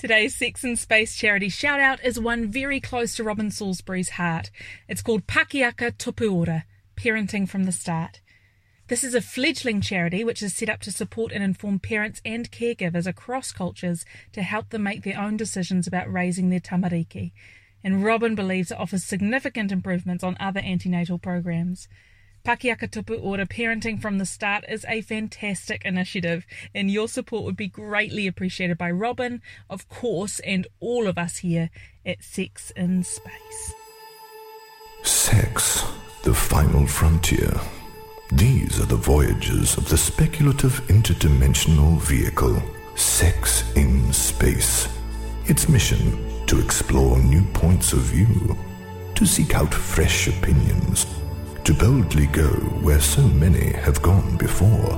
Today's Sex in Space charity shout out is one very close to Robyn Salisbury's heart. It's called Pakiaka Tupu Ora, Parenting from the Start. This is a fledgling charity which is set up to support and inform parents and caregivers across cultures to help them make their own decisions about raising their tamariki. And Robyn believes it offers significant improvements on other antenatal programs. Pakiaka Tupu Parenting from the Start is a fantastic initiative, and your support would be greatly appreciated by Robyn, of course, and all of us here at Sex in Space. Sex, the final frontier. These are the voyages of the speculative interdimensional vehicle, Sex in Space. Its mission to explore new points of view, to seek out fresh opinions to boldly go where so many have gone before,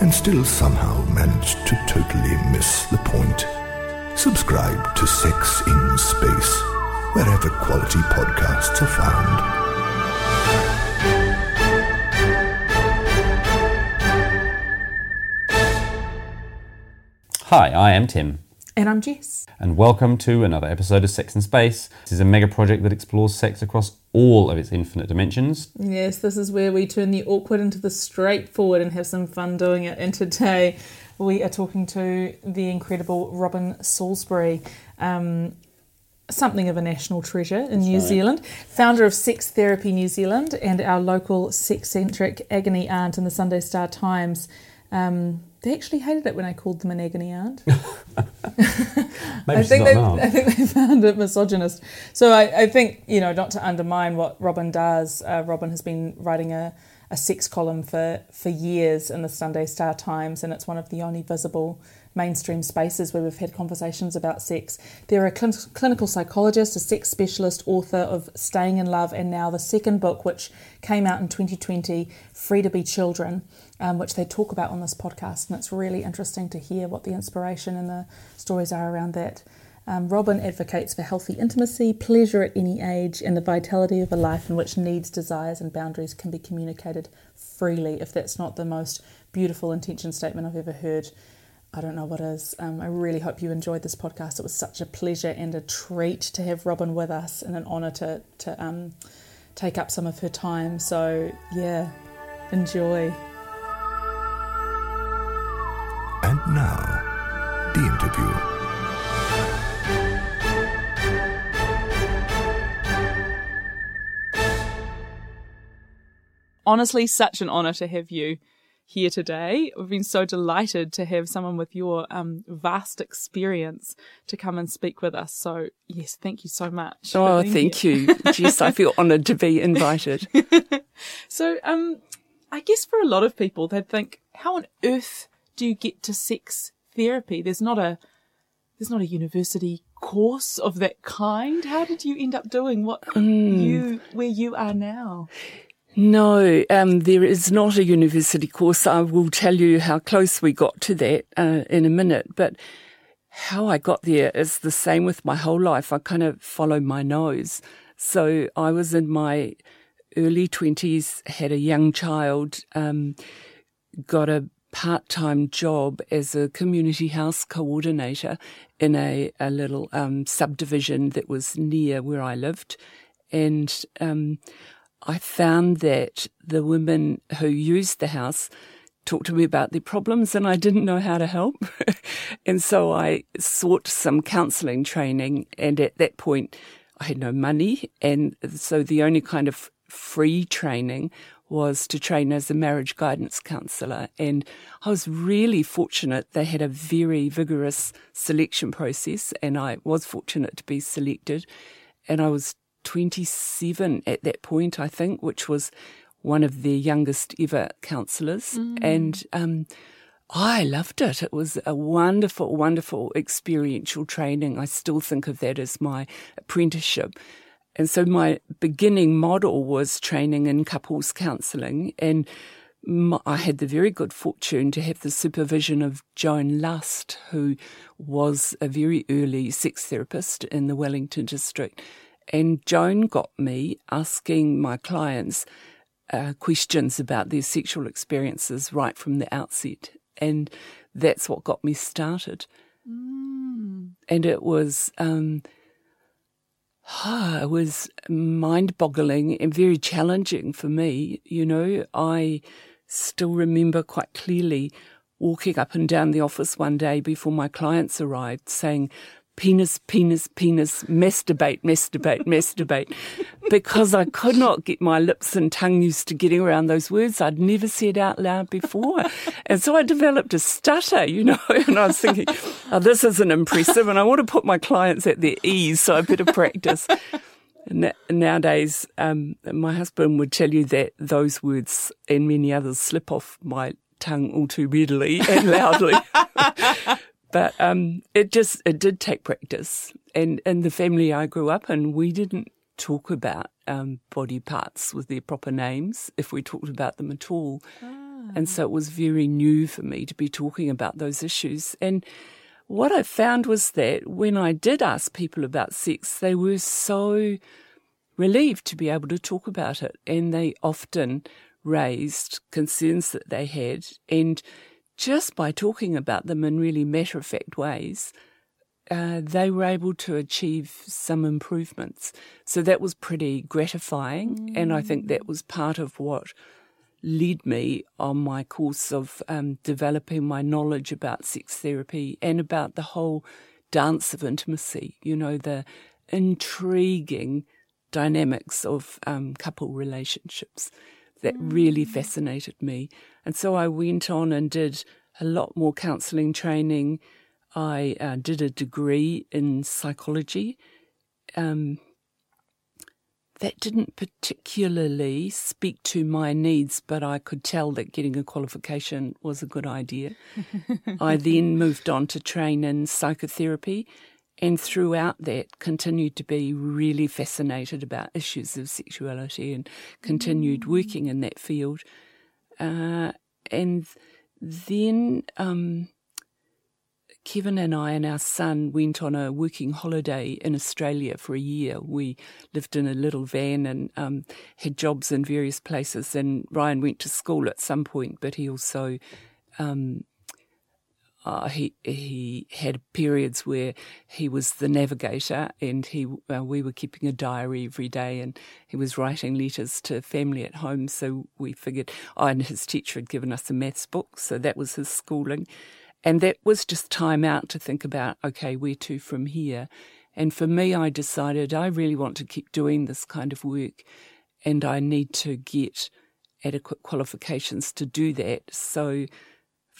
and still somehow manage to totally miss the point. Subscribe to Sex in Space, wherever quality podcasts are found. Hi, I am Tim. And I'm Jess. And welcome to another episode of Sex in Space. This is a mega project that explores sex across all of its infinite dimensions. Yes, this is where we turn the awkward into the straightforward and have some fun doing it. And today we are talking to the incredible Robyn Salisbury. Um, something of a national treasure in That's New right. Zealand, founder of Sex Therapy New Zealand and our local sex centric agony aunt in the Sunday Star Times. Um, they actually hated it when I called them an agony aunt. I think they, I think they found it misogynist. So I, I, think you know not to undermine what Robyn does. Uh, Robyn has been writing a, a sex column for for years in the Sunday Star Times, and it's one of the only visible mainstream spaces where we've had conversations about sex. They're a cl- clinical psychologist, a sex specialist, author of Staying in Love, and now the second book, which came out in 2020, Free to Be Children, um, which they talk about on this podcast. And it's really interesting to hear what the inspiration and the stories are around that. Um, Robyn advocates for healthy intimacy, pleasure at any age, and the vitality of a life in which needs, desires, and boundaries can be communicated freely. If that's not the most beautiful intention statement I've ever heard, I don't know what is. Um, I really hope you enjoyed this podcast. It was such a pleasure and a treat to have Robyn with us, and an honour to to um, take up some of her time. So yeah, enjoy. And now, the interview. Honestly, such an honour to have you here today. We've been so delighted to have someone with your um, vast experience to come and speak with us. So, yes, thank you so much. Oh, thank you. Jess, I feel honoured to be invited. so, um, I guess for a lot of people, they'd think, how on earth do you get to sex therapy? There's not a there's not a university course of that kind. How did you end up doing what mm. you where you are now? No, um, there is not a university course. I will tell you how close we got to that uh, in a minute. But how I got there is the same with my whole life. I kind of follow my nose. So I was in my early 20s, had a young child, um, got a part time job as a community house coordinator in a, a little um, subdivision that was near where I lived. And um, I found that the women who used the house talked to me about their problems and I didn't know how to help. and so I sought some counselling training. And at that point, I had no money. And so the only kind of free training was to train as a marriage guidance counsellor. And I was really fortunate. They had a very vigorous selection process, and I was fortunate to be selected. And I was 27 at that point, I think, which was one of their youngest ever counsellors. Mm. And um, I loved it. It was a wonderful, wonderful experiential training. I still think of that as my apprenticeship. And so my beginning model was training in couples counselling. And I had the very good fortune to have the supervision of Joan Lust, who was a very early sex therapist in the Wellington district. And Joan got me asking my clients uh, questions about their sexual experiences right from the outset. And that's what got me started. Mm. And it was, um, it was mind boggling and very challenging for me. You know, I still remember quite clearly walking up and down the office one day before my clients arrived saying, penis, penis, penis, masturbate, masturbate, masturbate, because I could not get my lips and tongue used to getting around those words I'd never said out loud before. And so I developed a stutter, you know, and I was thinking, oh, this isn't impressive and I want to put my clients at their ease, so I better practice. Nowadays, um, my husband would tell you that those words and many others slip off my tongue all too readily and loudly. but um, it just it did take practice. And in the family I grew up in, we didn't talk about um, body parts with their proper names if we talked about them at all. Ah. And so it was very new for me to be talking about those issues. And what I found was that when I did ask people about sex, they were so relieved to be able to talk about it. And they often raised concerns that they had. And just by talking about them in really matter of fact ways, uh, they were able to achieve some improvements. So that was pretty gratifying. Mm. And I think that was part of what led me on my course of um, developing my knowledge about sex therapy and about the whole dance of intimacy, you know, the intriguing dynamics of um, couple relationships that mm. really fascinated me. And so I went on and did a lot more counseling training. I uh, did a degree in psychology. Um, that didn't particularly speak to my needs, but I could tell that getting a qualification was a good idea. I then moved on to train in psychotherapy and throughout that continued to be really fascinated about issues of sexuality and continued mm. working in that field. Uh, and then um, Kevin and I and our son went on a working holiday in Australia for a year. We lived in a little van and um, had jobs in various places. And Ryan went to school at some point, but he also um, uh, he he had periods where he was the navigator, and he uh, we were keeping a diary every day, and he was writing letters to family at home. So we figured, oh, and his teacher had given us a maths book, so that was his schooling. And that was just time out to think about, okay, where to from here? And for me, I decided I really want to keep doing this kind of work and I need to get adequate qualifications to do that. So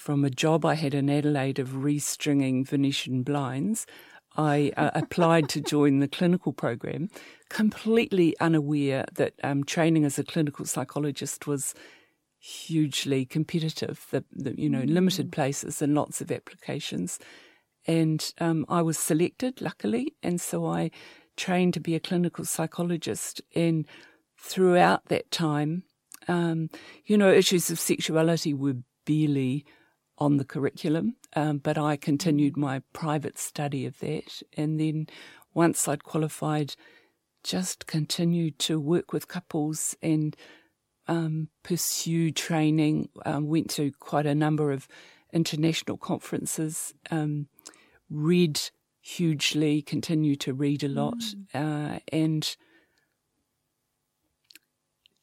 from a job I had in Adelaide of restringing Venetian blinds, I uh, applied to join the clinical program, completely unaware that um, training as a clinical psychologist was hugely competitive, the, the you know, mm. limited places and lots of applications. And um, I was selected, luckily, and so I trained to be a clinical psychologist. And throughout that time, um, you know, issues of sexuality were barely on the curriculum, um, but I continued my private study of that. And then once I'd qualified, just continued to work with couples and um, pursue training, um, went to quite a number of international conferences, um, read hugely, continue to read a lot, mm. uh, and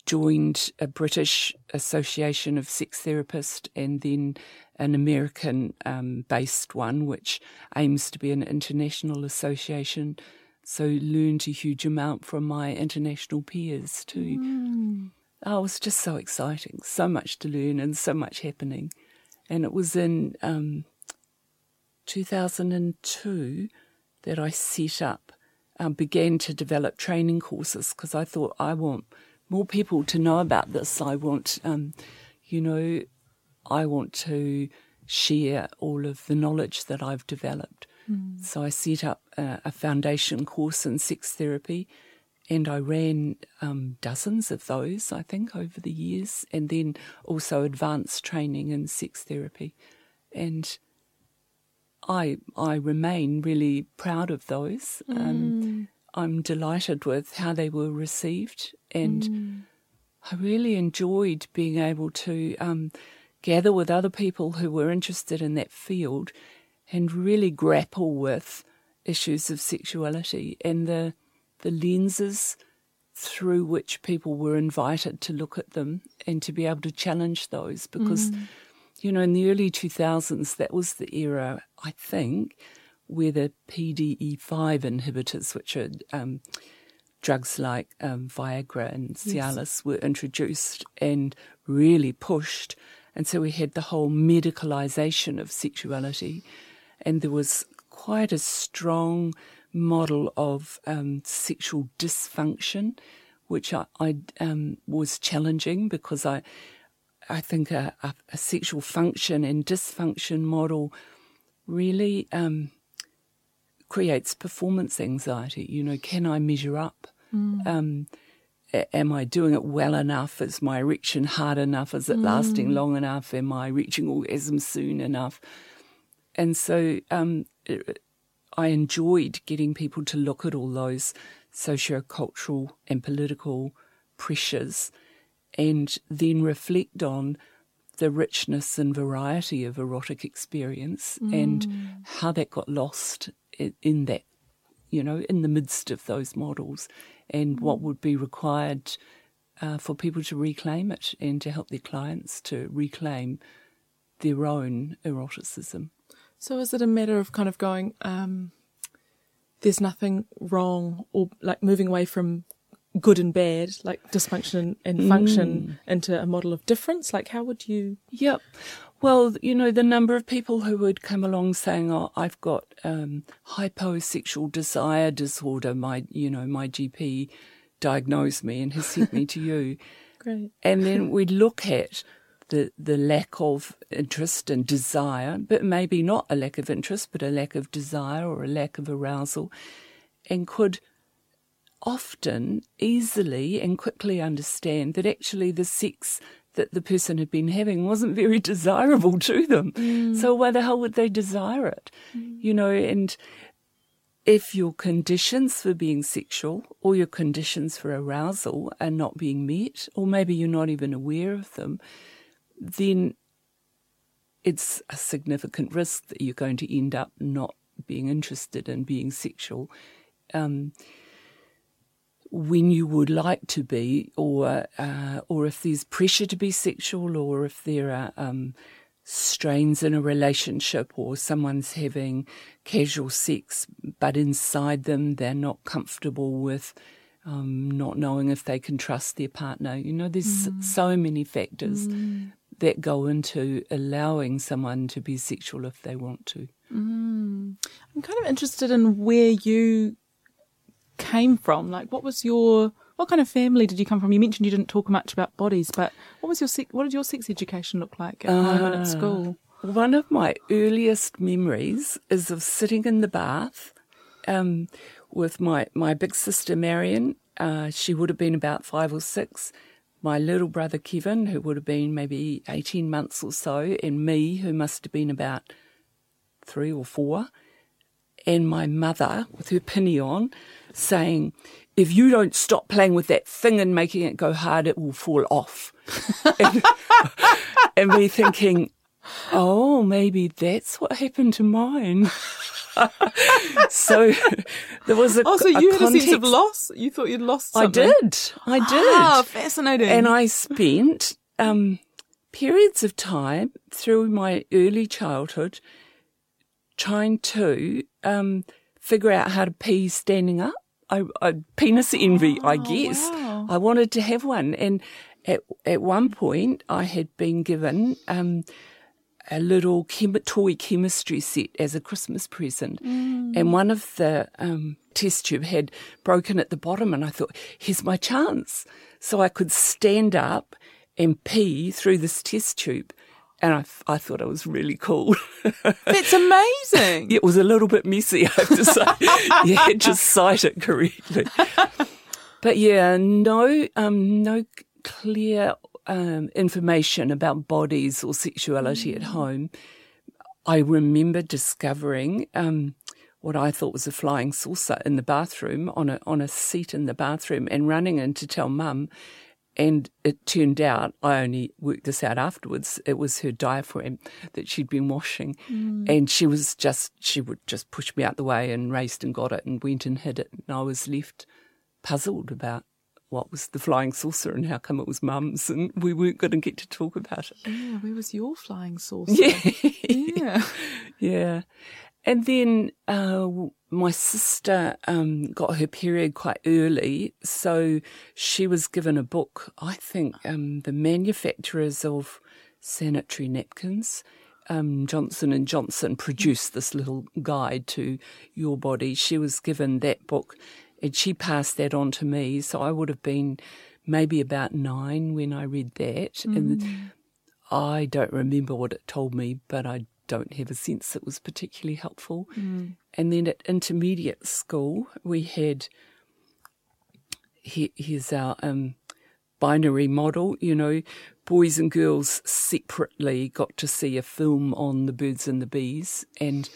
joined a British Association of Sex Therapists and then an American um, based one, which aims to be an international association. So learned a huge amount from my international peers too. Mm. Oh, it was just so exciting, so much to learn and so much happening. And it was in um, 2002 that I set up, um, began to develop training courses because I thought I want more people to know about this. I want, um, you know, I want to share all of the knowledge that I've developed. Mm. So I set up a, a foundation course in sex therapy and I ran um, dozens of those, I think, over the years, and then also advanced training in sex therapy. And I I remain really proud of those. Um, mm. Um, I'm delighted with how they were received, and mm. I really enjoyed being able to um, gather with other people who were interested in that field and really grapple with issues of sexuality and the the lenses through which people were invited to look at them and to be able to challenge those because mm. you know in the early 2000s that was the era i think where the pde5 inhibitors which are um, drugs like um, viagra and cialis yes. were introduced and really pushed and so we had the whole medicalization of sexuality and there was quite a strong model of um, sexual dysfunction, which I, I um, was challenging because I, I think a, a, a, sexual function and dysfunction model really um, creates performance anxiety. You know, can I measure up? Mm. Am I doing it well enough? Is my erection hard enough? Is it mm. lasting long enough? Am I reaching orgasm soon enough? And so um, I enjoyed getting people to look at all those socio-cultural and political pressures and then reflect on the richness and variety of erotic experience mm. and how that got lost in, in, that, you know, in the midst of those models and mm. what would be required uh, for people to reclaim it and to help their clients to reclaim their own eroticism. So is it a matter of kind of going, um, there's nothing wrong or like moving away from good and bad, like dysfunction and, function mm. into a model of difference? Like how would you? Yep. Well, you know, the number of people who would come along saying, "Oh, I've got um, hyposexual desire disorder." My, you know, my GP diagnosed me and has sent me to you. Great. And then we'd look at the, the lack of interest and desire, but maybe not a lack of interest, but a lack of desire or a lack of arousal, and could often easily and quickly understand that actually the sex that the person had been having wasn't very desirable to them. Mm. So why the hell would they desire it? Mm. You know, and if your conditions for being sexual or your conditions for arousal are not being met, or maybe you're not even aware of them, then it's a significant risk that you're going to end up not being interested in being sexual um, when you would like to be, or uh, or if there's pressure to be sexual, or if there are um, strains in a relationship, or someone's having casual sex, but inside them they're not comfortable with. Um, not knowing if they can trust their partner. You know, there's mm. so many factors mm that go into allowing someone to be sexual if they want to. Mm. I'm kind of interested in where you came from. Like, what was your what kind of family did you come from? You mentioned you didn't talk much about bodies, but what was your what did your sex education look like at uh, home and at ah. school? One of my earliest memories is of sitting in the bath um, with my my big sister Marion. Uh, she would have been about five or six, my little brother Kevin, who would have been maybe 18 months or so, and me, who must have been about three or four, and my mother with her pinny on saying, if you don't stop playing with that thing and making it go hard, it will fall off. and, and me thinking, oh, maybe that's what happened to mine. so there was a. Oh, so you had context. a sense of loss. You thought you'd lost. Something. I did. I did. Ah, fascinating. And I spent um, periods of time through my early childhood trying to um, figure out how to pee standing up. I, I penis envy, oh, I guess. Wow. I wanted to have one, and at at one point I had been given. Um, a little chem- toy chemistry set as a Christmas present. Mm. And one of the um, test tube had broken at the bottom, and I thought, here's my chance. So I could stand up and pee through this test tube. And I, I thought it was really cool. That's amazing. it was a little bit messy, I have to say. you had to cite it correctly. But yeah, no, um, no clear um, information about bodies or sexuality mm. at home, I remember discovering um, what I thought was a flying saucer in the bathroom on a on a seat in the bathroom and running in to tell mum. And it turned out, I only worked this out afterwards, it was her diaphragm that she'd been washing. Mm. And she was just, she would just push me out the way and raced and got it and went and hid it. And I was left puzzled about what was the flying saucer and how come it was mum's and we weren't going to get to talk about it. Yeah, where was your flying saucer? Yeah. yeah. yeah. And then uh, my sister um, got her period quite early, so she was given a book. I think um, the manufacturers of sanitary napkins, um, Johnson and Johnson, produced this little guide to your body. She was given that book, and she passed that on to me. So I would have been maybe about nine when I read that, mm. and I don't remember what it told me, but I don't have a sense it was particularly helpful. Mm. And then at intermediate school, we had here's our um, binary model. You know, boys and girls separately got to see a film on the birds and the bees, and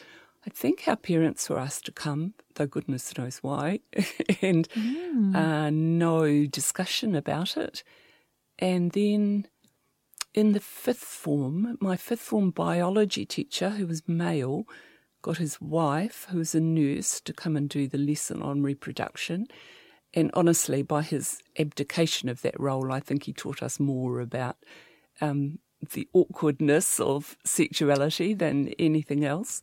I think our parents were asked to come, though goodness knows why, and mm. uh, no discussion about it. And then in the fifth form, my fifth form biology teacher, who was male, got his wife, who was a nurse, to come and do the lesson on reproduction. And honestly, by his abdication of that role, I think he taught us more about um, the awkwardness of sexuality than anything else.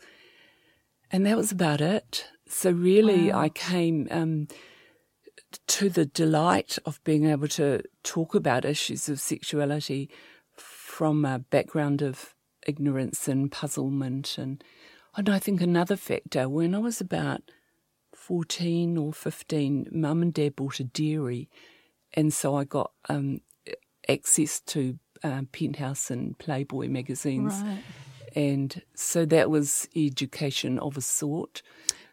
And that was about it. So, really, wow. I came um, to the delight of being able to talk about issues of sexuality from a background of ignorance and puzzlement. And, and I think another factor, when I was about 14 or 15, mum and dad bought a dairy. And so I got um, access to um, Penthouse and Playboy magazines. Right. And so that was education of a sort.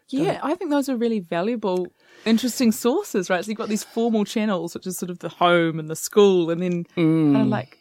Yeah, I think those are really valuable, interesting sources, right? So you've got these formal channels, which is sort of the home and the school, and then mm. kind of like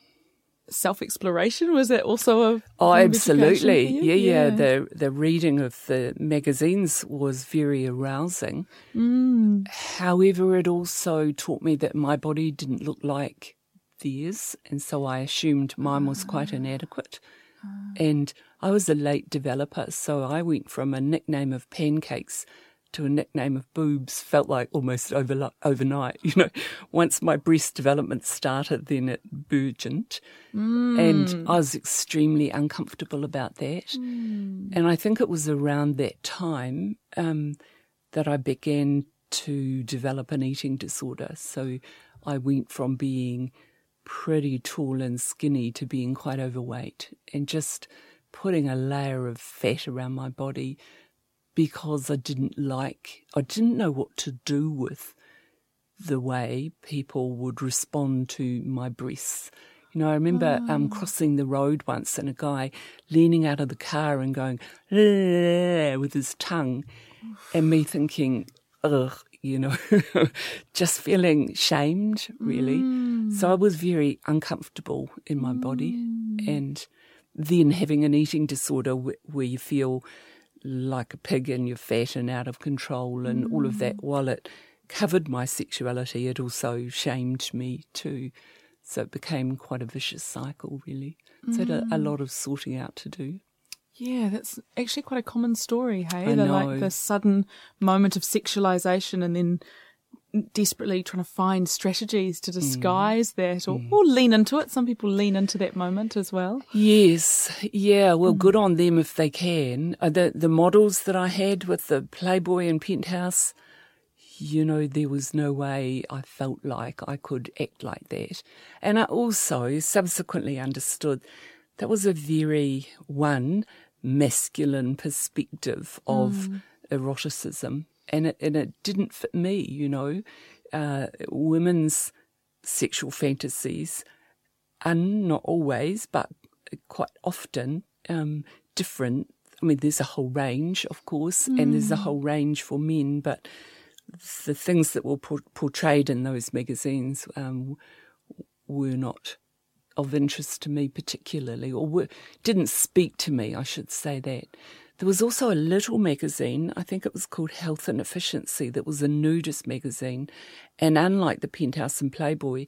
self exploration? Was it also a oh, absolutely, yeah, yeah, yeah, The the reading of the magazines was very arousing. Mm. However, it also taught me that my body didn't look like theirs, and so I assumed mine was quite ah. inadequate. Ah. And I was a late developer, so I went from a nickname of pancakes to a nickname of boobs felt like almost over, overnight. You know, once my breast development started, then it burgeoned. Mm. And I was extremely uncomfortable about that. Mm. And I think it was around that time um, that I began to develop an eating disorder. So I went from being pretty tall and skinny to being quite overweight and just putting a layer of fat around my body because I didn't like, I didn't know what to do with the way people would respond to my breasts. You know, I remember oh. um, crossing the road once and a guy leaning out of the car and going with his tongue, and me thinking, ugh, you know, just feeling shamed, really. Mm. So I was very uncomfortable in my body. Mm. And then having an eating disorder where you feel like a pig and you're fat and out of control and mm. all of that. Mm. While it covered my sexuality, it also shamed me too. So it became quite a vicious cycle, really. So mm. a, a, mm. lot of sorting out to do. Yeah, that's actually quite a common story, hey? I the, know. like the sudden moment of sexualization and then desperately trying to find strategies to disguise mm. that or, mm. or, lean into it. Some people lean into that moment as well. Yes. Yeah. Well, mm. good on them if they can. Uh, the, the models that I had with the Playboy and Penthouse, you know, there was no way I felt like I could act like that. And I also subsequently understood that was a very, one, masculine perspective of mm. eroticism and it, and it didn't fit me, you know. Uh, women's sexual fantasies are not always, but quite often um, different. I mean, there's a whole range, of course, mm. and there's a mm. whole range for men, but the things that were por- portrayed in those magazines um, were not of interest to me particularly, or were, didn't speak to me, I should say that. There was also a little magazine, I think it was called Health and Efficiency, that was a nudist magazine. And unlike the Penthouse and Playboy,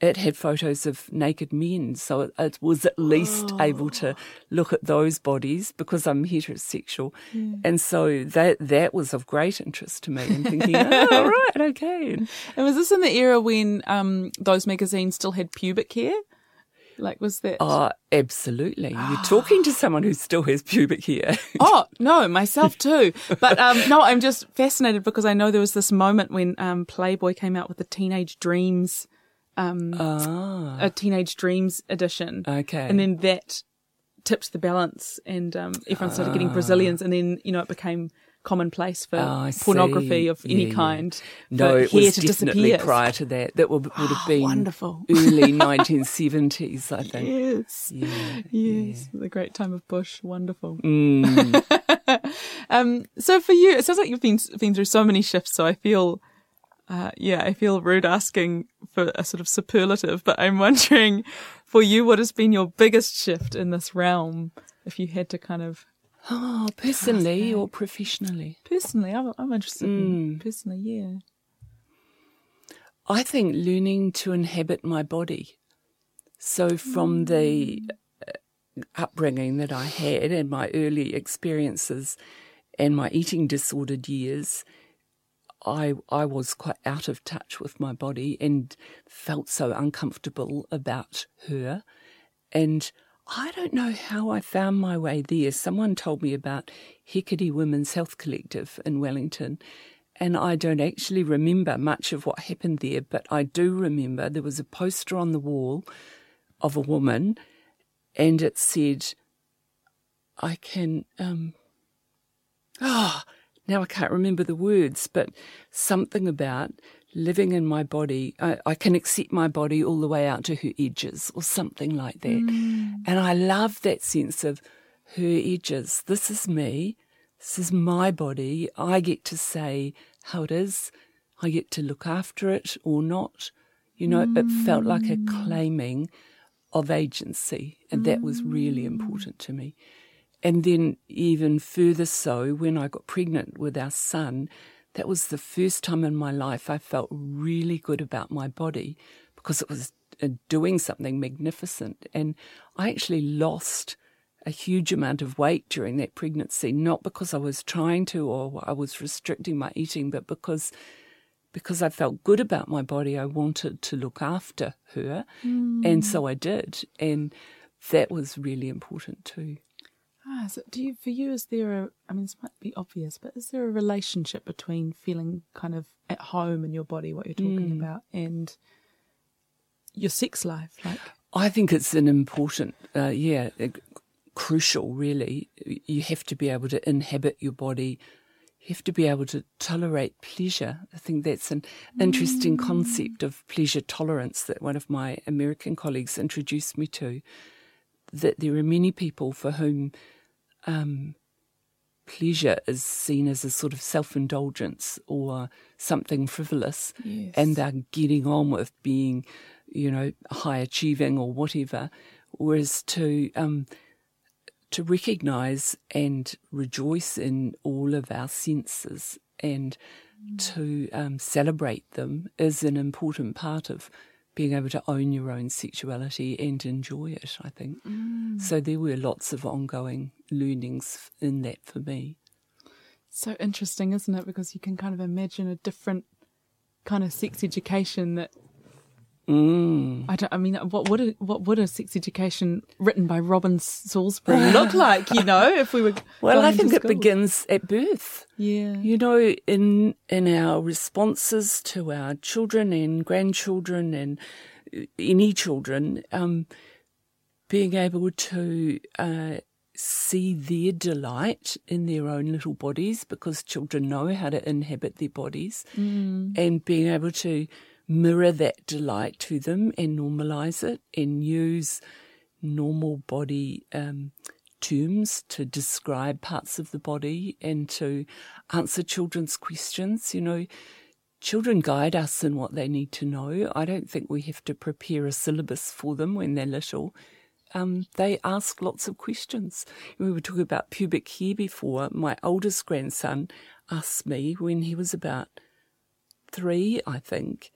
it had photos of naked men, so it, it was at least oh. able to look at those bodies because I'm heterosexual, yeah. and so that that was of great interest to me. And thinking, oh, right, okay. And was this in the era when um, those magazines still had pubic hair? Like, was that? Oh, absolutely. You're talking to someone who still has pubic hair. oh, no, myself too. But um, no, I'm just fascinated because I know there was this moment when um, Playboy came out with the Teenage Dreams, um, ah. a Teenage Dreams edition. Okay. And then that tipped the balance and um, everyone started getting ah. Brazilians and then, you know, it became commonplace for oh, pornography of any yeah, kind. No, it was definitely prior to that. That would, would have oh, been wonderful. early 1970s, I think. Yes, yeah, yes, yeah. the great time of Bush. Wonderful. Mm. um, so for you, it sounds like you've been been through so many shifts. So I feel. Uh, yeah, I feel rude asking for a sort of superlative, but I'm wondering for you, what has been your biggest shift in this realm? If you had to kind of Oh, personally or professionally? Personally, I'm, I'm interested mm. in personally, yeah. I think learning to inhabit my body. So from mm. the uh, upbringing that I had and my early experiences and my eating disordered years, I I was quite out of touch with my body and felt so uncomfortable about her and I don't know how I found my way there. Someone told me about Hecate Women's Health Collective in Wellington, and I don't actually remember much of what happened there, but I do remember there was a poster on the wall of a woman, and it said, I can, um, oh, now I can't remember the words, but something about living in my body. I, I, can accept my body all the way out to her edges or something like that. Mm. And I love that sense of her edges. This is me. This is my body. I get to say how it is. I get to look after it or not. You know, mm. it felt like a mm. claiming of agency. And that was really important to me. And then, even further so, when I got pregnant with our son, that was the first time in my life I felt really good about my body because it was uh, doing something magnificent. And I actually lost a huge amount of weight during that pregnancy, not because I was trying to or I was restricting my eating, but because because I felt good about my body, I wanted to look after her. Mm. And so I did. And that was really important too. Ah, so do you, for you, is there a, I mean, this might be obvious, but is there a relationship between feeling kind of at home in your body, what you're talking mm. about, and your sex life? Like, I think it's an important, uh, yeah, crucial, really. You have to be able to inhabit your body. You have to be able to tolerate pleasure. I think that's an interesting mm. concept of pleasure tolerance that one of my American colleagues introduced me to that there are many people for whom um, pleasure is seen as a sort of self indulgence or something frivolous, yes. and they're getting on with being, you know, high achieving or whatever. Whereas to um, to recognise and rejoice in all of our senses and mm. to um, celebrate them is an important part of being able to own your own sexuality and enjoy it, I think. Mm. So there were lots of ongoing learnings in that for me. So interesting, isn't it? Because you can kind of imagine a different kind of sex education that Mm. I don't. I mean, what would a, what would a sex education written by Robyn Salisbury look like? You know, if we were. well, I think it begins at birth. Yeah. You know, in in our responses to our children and grandchildren and any children, um, being able to uh, see their delight in their own little bodies because children know how to inhabit their bodies, mm. and being able to mirror that delight to them and normalize it and use normal body um, terms to describe parts of the body and to answer children's questions. You know, children guide us in what they need to know. I don't think we have to prepare a syllabus for them when they're little. Um, they ask lots of questions. We were talking about pubic hair before. My oldest grandson asked me when he was about three, I think,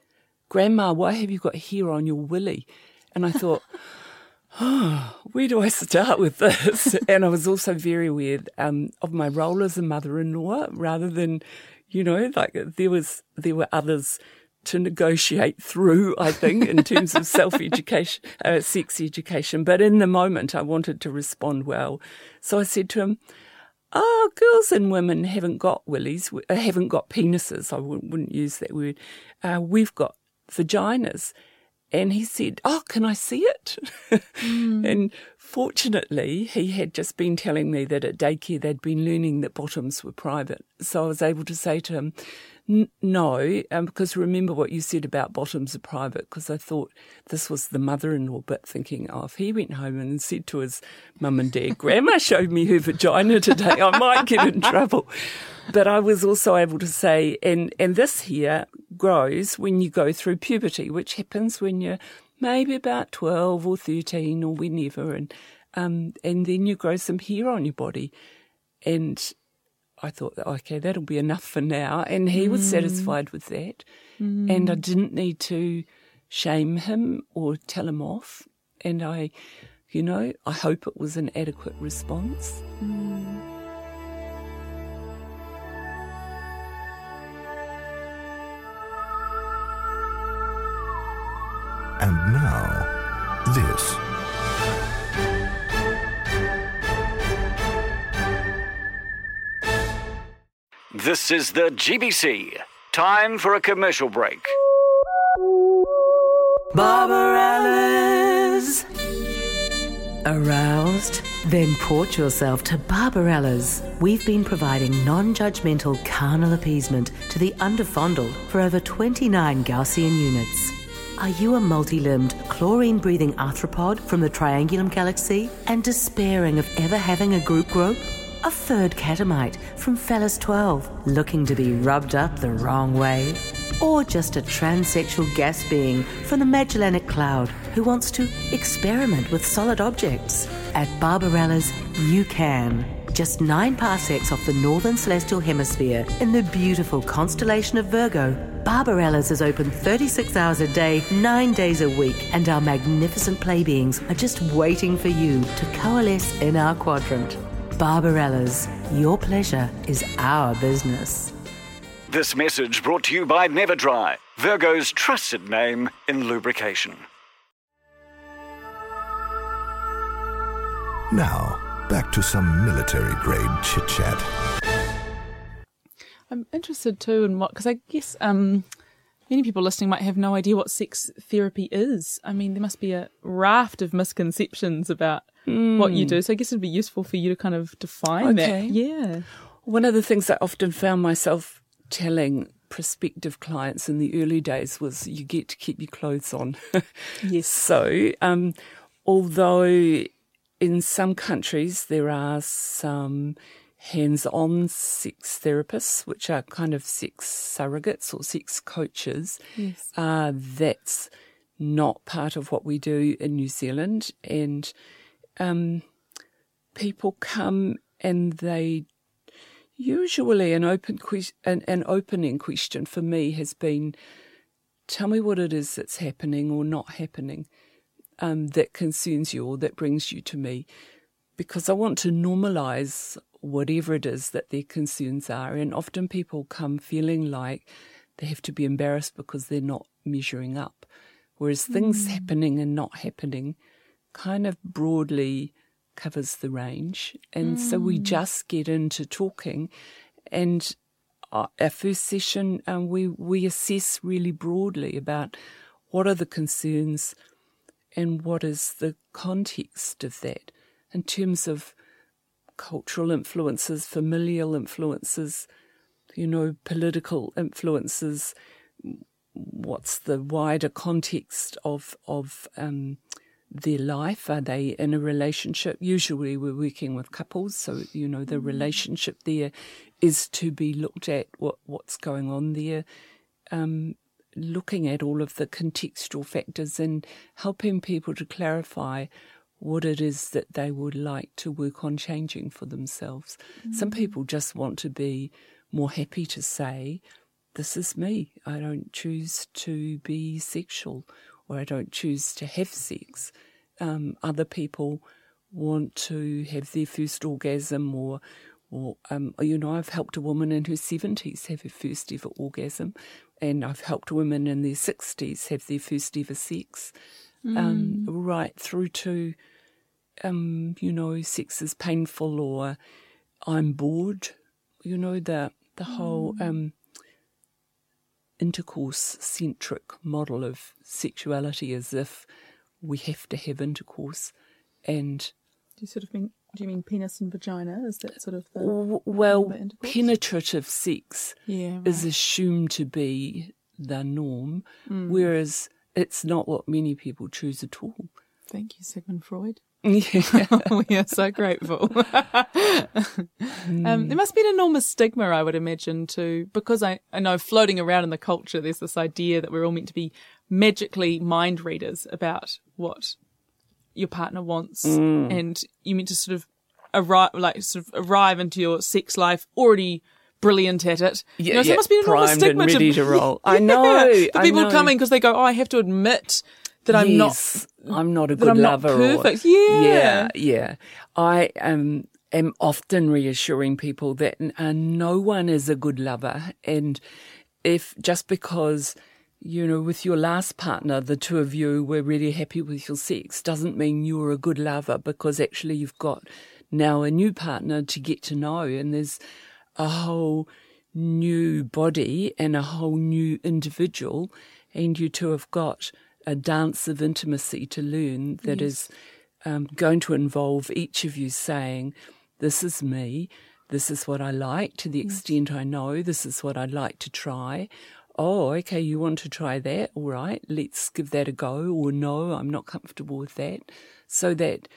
Grandma, why have you got hair on your willy? And I thought, oh, where do I start with this? and I was also very aware um, of my role as a mother-in-law, rather than, you know, like there was there were others to negotiate through. I think in terms of self-education, uh, sex education. But in the moment, I wanted to respond well, so I said to him. Oh, girls and women haven't got willies, haven't got penises. I wouldn't use that word. Uh, we've got vaginas. And he said, Oh, can I see it? Mm. and fortunately, he had just been telling me that at daycare they'd been learning that bottoms were private. So I was able to say to him, no, um, because remember what you said about bottoms are private, because I thought this was the mother in law bit, thinking, oh, if he went home and said to his mum and dad, Grandma showed me her vagina today, I might get in trouble. But I was also able to say, and, and this here grows when you go through puberty, which happens when you're maybe about 12 or 13 or whenever, and, um, and then you grow some hair on your body. And I thought, okay, that'll be enough for now. And he mm. was satisfied with that. Mm. And I didn't need to shame him or tell him off. And I, you know, I hope it was an adequate response. Mm. And now, this This is the GBC. Time for a commercial break. Barbarella's. Aroused? Then port yourself to Barbarella's. We've been providing non judgmental carnal appeasement to the underfondled for over 29 Gaussian units. Are you a multi limbed, chlorine breathing arthropod from the Triangulum galaxy and despairing of ever having a group grope? A third catamite from Phallus 12 looking to be rubbed up the wrong way? Or just a transsexual gas being from the Magellanic Cloud who wants to experiment with solid objects? At Barbarella's, you can. Just nine parsecs off the northern celestial hemisphere in the beautiful constellation of Virgo, Barbarella's is open 36 hours a day, 9 days a week, and our magnificent play beings are just waiting for you to coalesce in our quadrant. Barbarella's, your pleasure is our business. This message brought to you by Never Dry, Virgo's trusted name in lubrication. Now, back to some military grade chit chat. I'm interested too in what, because I guess um, many people listening might have no idea what sex therapy is. I mean, there must be a raft of misconceptions about mm. what you do. So I guess it'd be useful for you to kind of define okay. that. Yeah. One of the things I often found myself telling prospective clients in the early days was you get to keep your clothes on. yes. So, um, although in some countries there are some hands-on sex therapists, which are kind of sex surrogates or sex coaches, yes. uh, that's not part of what we do in New Zealand. And um, people come and they usually an open que- an, an opening question for me has been tell me what it is that's happening or not happening um, that concerns you or that brings you to me because I want to normalize whatever it is that their concerns are. And often people come feeling like they have to be embarrassed because they're not measuring up. Whereas mm. things happening and not happening kind of broadly covers the range. And mm. so we mm. just get into talking. And our first session, um, we, we assess really broadly about what are the concerns and what is the context of that in terms of cultural influences, familial influences, you know, political influences. What's the wider context of of um, their life? Are they in a relationship? Usually we're working with couples, so you know the mm. relationship there is to be looked at. What what's going on there? Um, looking at all of the contextual factors and helping people to clarify what it is that they would like to work on changing for themselves. Mm. Some people just want to be more happy to say, this is me. I don't choose to be sexual or I don't choose to have sex. Um, other people want to have their first orgasm or or um, you know I've helped a woman in her 70s have her first ever orgasm and I've helped women in their 60s have their first ever sex mm. um, right through to um, you know sex is painful or I'm bored you know the the mm. whole um, intercourse centric model of sexuality as if we have to have intercourse and do you sort of mean do you mean penis and vagina is that sort of the well penetrative sex yeah, right. is assumed to be the norm mm. whereas it's not what many people choose at all thank you sigmund freud yeah. we are so grateful. um, there must be an enormous stigma, I would imagine, too, because I, I know floating around in the culture, there's this idea that we're all meant to be magically mind readers about what your partner wants, mm. and you meant to sort of arrive, like sort of arrive into your sex life already brilliant at it. Yeah, you know, so yeah, must be an enormous stigma to, to roll. I know. Yeah, for people coming because they go, oh, I have to admit that I'm yes, not I'm not a good I'm lover. Not perfect. Or, yeah. Yeah, yeah. I am am often reassuring people that uh, no one is a good lover and if just because you know, with your last partner, the two of you were really happy with your sex, doesn't mean you're a good lover because actually you've got now a new partner to get to know, and there's a whole new body and a whole new individual, and you two have got a dance of intimacy to learn that yes. is um, going to involve each of you saying, This is me. This is what I like to the yes. extent I know. This is what I'd like to try. Oh, okay, you want to try that? All right, let's give that a go. Or no, I'm not comfortable with that. So that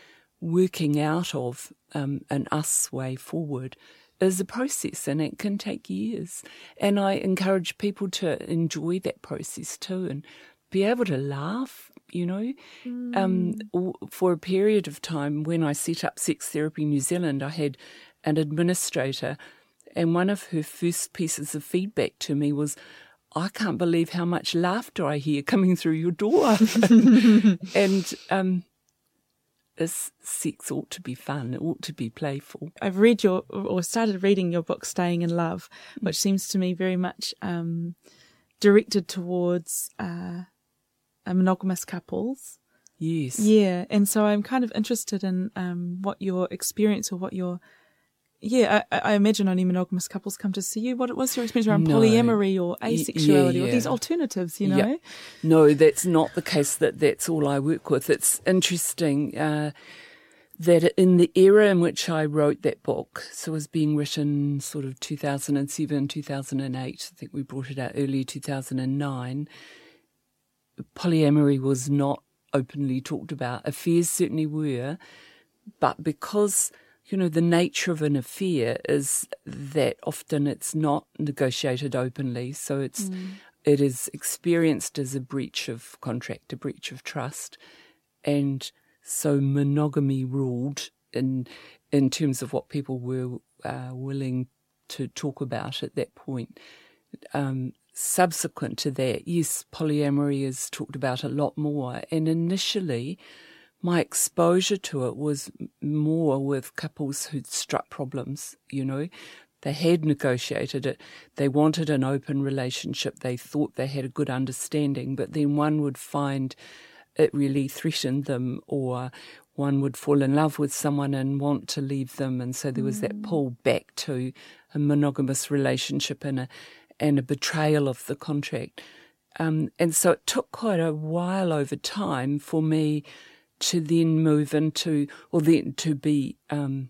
working out of um, an us way forward is a process and it can take years. And I encourage people to enjoy that process too and be able to laugh, you know. Mm. Um, for a period of time, when I set up Sex Therapy New Zealand, I had an administrator, and one of her first pieces of feedback to me was, I can't believe how much laughter I hear coming through your door. and um, this sex ought to be fun. It ought to be playful. I've read your or started reading your book, Staying in Love, which seems to me very much um, directed towards uh, uh, monogamous couples. Yes. Yeah, and so I'm kind of interested in um, what your experience or what your yeah, I, I, imagine only monogamous couples come to see you. What was your experience around no. polyamory or asexuality yeah, yeah. or these alternatives? You know, yeah. no, that's not the case. That that's all I work with. It's interesting uh, that in the era in which I wrote that book, so it was being written sort of 2007, 2008. I think we brought it out early 2009 polyamory was not openly talked about. Affairs certainly were, but because you know the nature of an affair is that often it's not negotiated openly, so it's mm. it is experienced as a breach of contract, a breach of trust, and so monogamy ruled in in terms of what people were uh, willing to talk about at that point. Um, subsequent to that, yes, polyamory is talked about a lot more. And initially, my exposure to it was more with couples who'd struck problems, you know. They had negotiated it. They wanted an open relationship. They thought they had a good understanding, but then one would find it really threatened them, or one would fall in love with someone and want to leave them. And so there was mm. that pull back to a monogamous relationship and a, and a betrayal of the contract. Um, and so it took quite a while over time for me to then move into, or then to be um,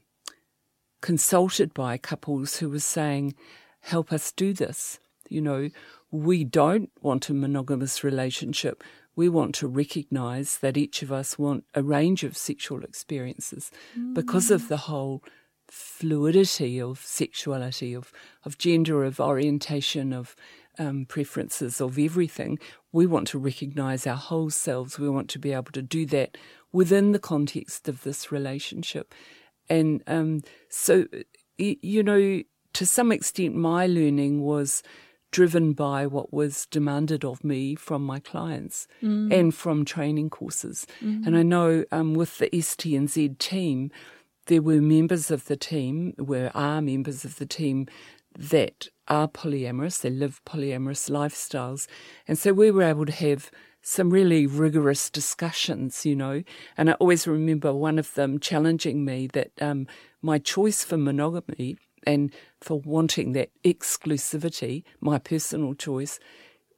consulted by couples who were saying, help us do this. You know, we don't want a monogamous relationship. We want to recognize that each of us want a range of sexual experiences mm. because of the whole fluidity of sexuality, of, of gender, of orientation, of um, preferences, of everything. We want to recognize our whole selves. We want to be able to do that within the context of this relationship. And um, so, you know, to some extent, my learning was driven by what was demanded of me from my clients mm. and from training courses. Mm. And I know um, with the STNZ team, there were members of the team, were are members of the team that are polyamorous, they live polyamorous lifestyles. And so we were able to have some really rigorous discussions, you know. And I always remember one of them challenging me that um, my choice for monogamy and for wanting that exclusivity, my personal choice,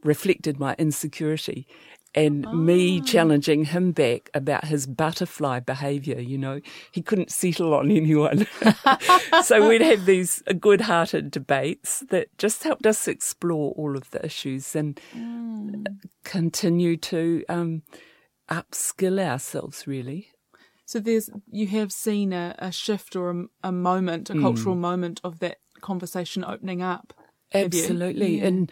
reflected my insecurity and oh. me challenging him back about his butterfly behaviour. You know, he couldn't settle on anyone. so we'd have these good hearted debates that just helped us explore all of the issues and mm. continue to um, upskill ourselves, really. So there's you have seen a, a shift or a, a, moment, a mm. cultural moment of that conversation opening up. Absolutely, yeah. and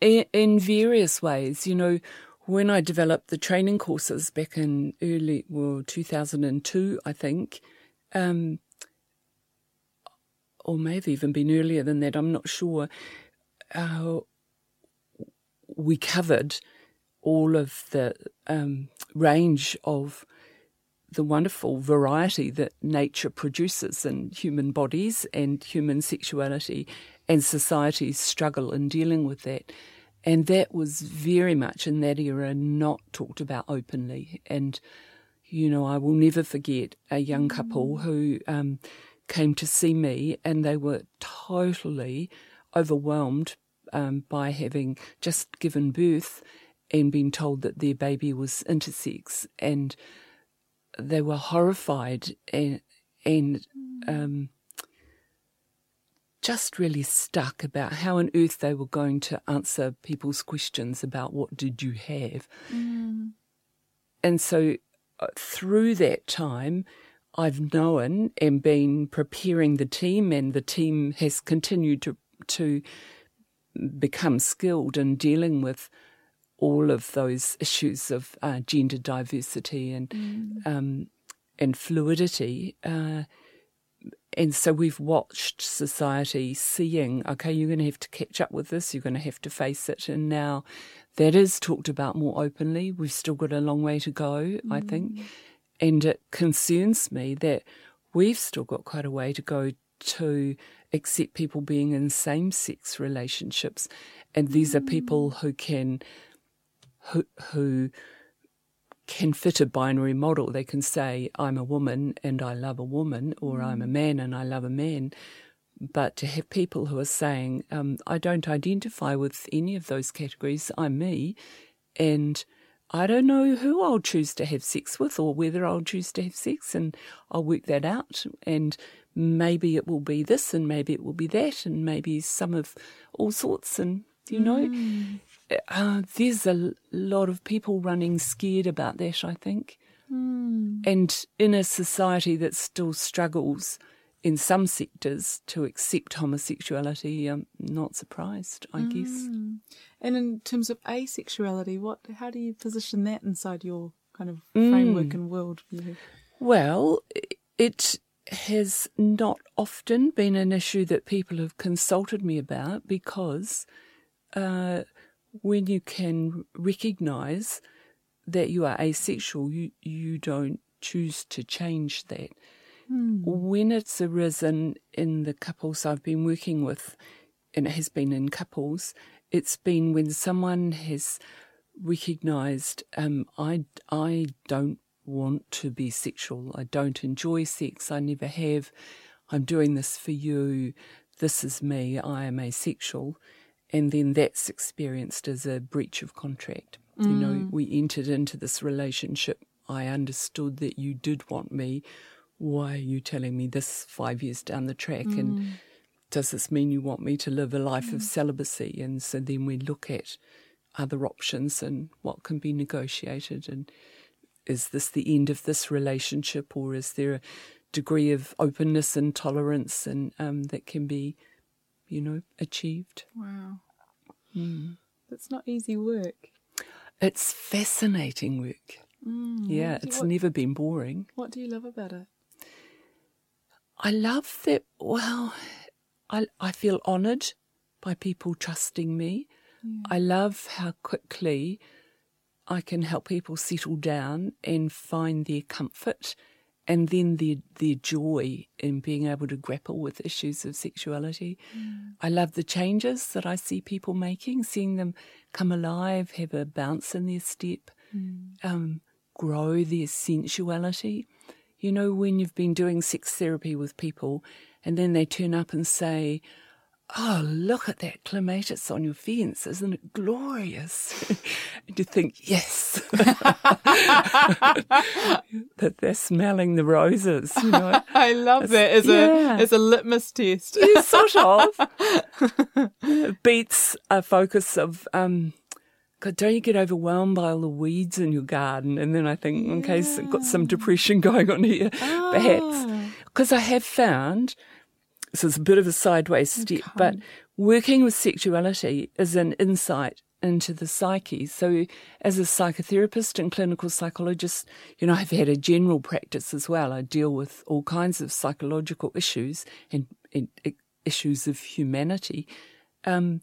in various ways, you know when I developed the training courses back in early, well, 2002, I think, um, or maybe even been earlier than that, I'm not sure, uh, we covered all of the um, range of the wonderful variety that nature produces in human bodies and human sexuality and society's struggle in dealing with that. And that was very much in that era not talked about openly. And, you know, I will never forget a young couple who um, came to see me and they were totally overwhelmed um, by having just given birth and been told that their baby was intersex. And they were horrified and, and um, just really stuck about how on earth they were going to answer people's questions about what did you have. Mm. And so uh, through that time, I've known and been preparing the team, and the team has continued to to become skilled in dealing with all of those issues of uh, gender diversity and mm. um, and fluidity. Uh, and so we've watched society seeing, okay, you're going to have to catch up with this, you're going to have to face it. And now that is talked about more openly. We've still got a long way to go, mm. I think. And it concerns me that we've still got quite a way to go to accept people being in same sex relationships. And these mm. are people mm. who can, who, who, can fit a binary model. They can say, I'm a woman and I love a woman, or mm. I'm a man and I love a man. But to have people who are saying, um, I don't identify with any of those categories, I'm me, and I don't know who I'll choose to have sex with or whether I'll choose to have sex, and I'll work that out. And maybe it will be this, and maybe it will be that, and maybe some of all sorts. And, you know, mm uh, there's a lot of people running scared about that, I think. Mm. And in a society that still struggles in some sectors to accept homosexuality, I'm not surprised, I mm. guess. And in terms of asexuality, what how do you position that inside your kind of framework mm. and worldview? Well, it has not often been an issue that people have consulted me about because uh, when you can recognize that you are asexual, you, you don't choose to change that. Mm. When it's arisen in the couples I've been working with, and it has been in couples, it's been when someone has recognized, um, I, I don't want to be sexual. I don't enjoy sex. I never have. I'm doing this for you. This is me. I am asexual and then that's experienced as a breach of contract. Mm. You know, mm. we entered into this relationship. I understood that you did want me. Why are you telling me this five years down the track? Mm. And does this mean you want me to live a life mm. of celibacy? And so then we look at other options and what can be negotiated. And is this the end of this relationship, or is there a degree of openness and tolerance and um, that can be you know, achieved. Wow. Mm. That's not easy work. It's fascinating work. Mm. Yeah, it's what, never been boring. What do you love about it? I love that, well, I, I feel honoured by people trusting me. I love how quickly I can help people settle down and find their comfort and then their their joy in being able to grapple with issues of sexuality. Mm. I love the changes that I see people making, seeing them come alive, have a bounce in their step, mm. um, grow their sensuality. You know, when you've been doing sex therapy with people and then they turn up and say, Oh, look at that clematis on your fence. Isn't it glorious? and you think, yes. that they're smelling the roses, you know. I love it's, that as yeah. a as a litmus test. yeah, sort of. beats a focus of um God, don't you get overwhelmed by all the weeds in your garden? And then I think, in case I've got some depression going on here, oh. perhaps. Because I have found so it's a bit of a sideways step, okay. but working with sexuality is an insight into the psyche. So, as a psychotherapist and clinical psychologist, you know, I've had a general practice as well. I deal with all kinds of psychological issues and, and issues of humanity. Um,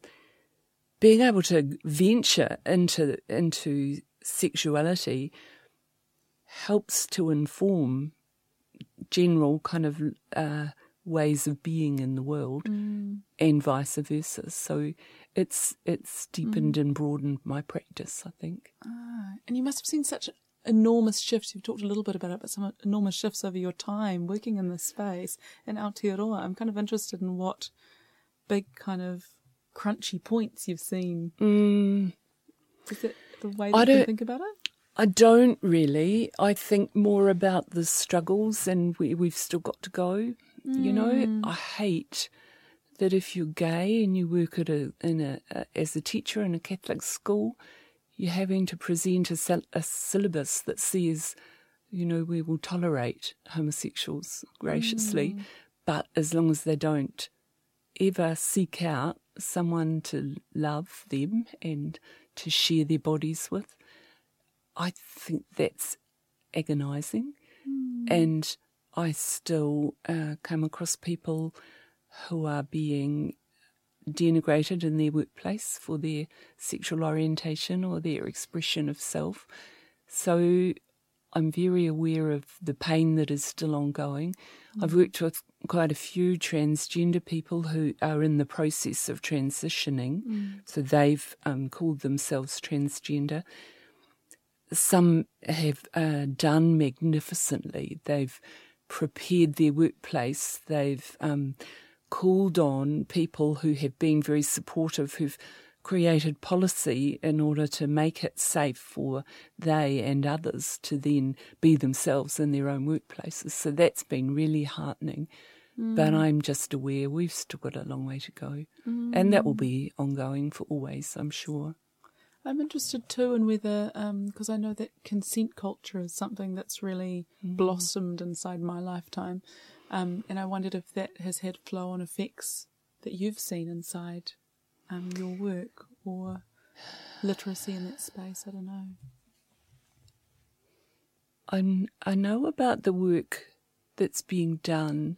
being able to venture into into sexuality helps to inform general kind of uh, ways of being in the world mm. and vice versa. So it's it's deepened mm. and broadened my practice, I think. Ah, and you must have seen such enormous shifts. You've talked a little bit about it, but some enormous shifts over your time working in this space in Aotearoa. I'm kind of interested in what big kind of crunchy points you've seen. Mm. Is it the way that you think about it? I don't really. I think more about the struggles and we, we've still got to go. Mm. You know, mm. I hate that if you're gay and you work at a, in a, a as a teacher in a Catholic school, you're having to present a, a syllabus that says, you know, we will tolerate homosexuals graciously, mm. but as long as they don't ever seek out someone to love them and to share their bodies with, I think that's agonizing. Mm. And I still uh, come across people who are being denigrated in their workplace for their sexual orientation or their expression of self. So I'm very aware of the pain that is still ongoing. Mm. I've worked with quite a few transgender people who are in the process of transitioning. Mm. So they've um, called themselves transgender. Some have uh, done magnificently. They've prepared their workplace. They've um, called on people who have been very supportive, who've created policy in order to make it safe for they and others to then be themselves in their own workplaces. So that's been really heartening. Mm. But I'm just aware we've still got a long way to go. Mm. And that will be ongoing for always, I'm sure. I'm interested too in whether, because um, I know that consent culture is something that's really mm. blossomed inside my lifetime, um, and I wondered if that has had flow on effects that you've seen inside um, your work or literacy in that space. I don't know. I, I know about the work that's being done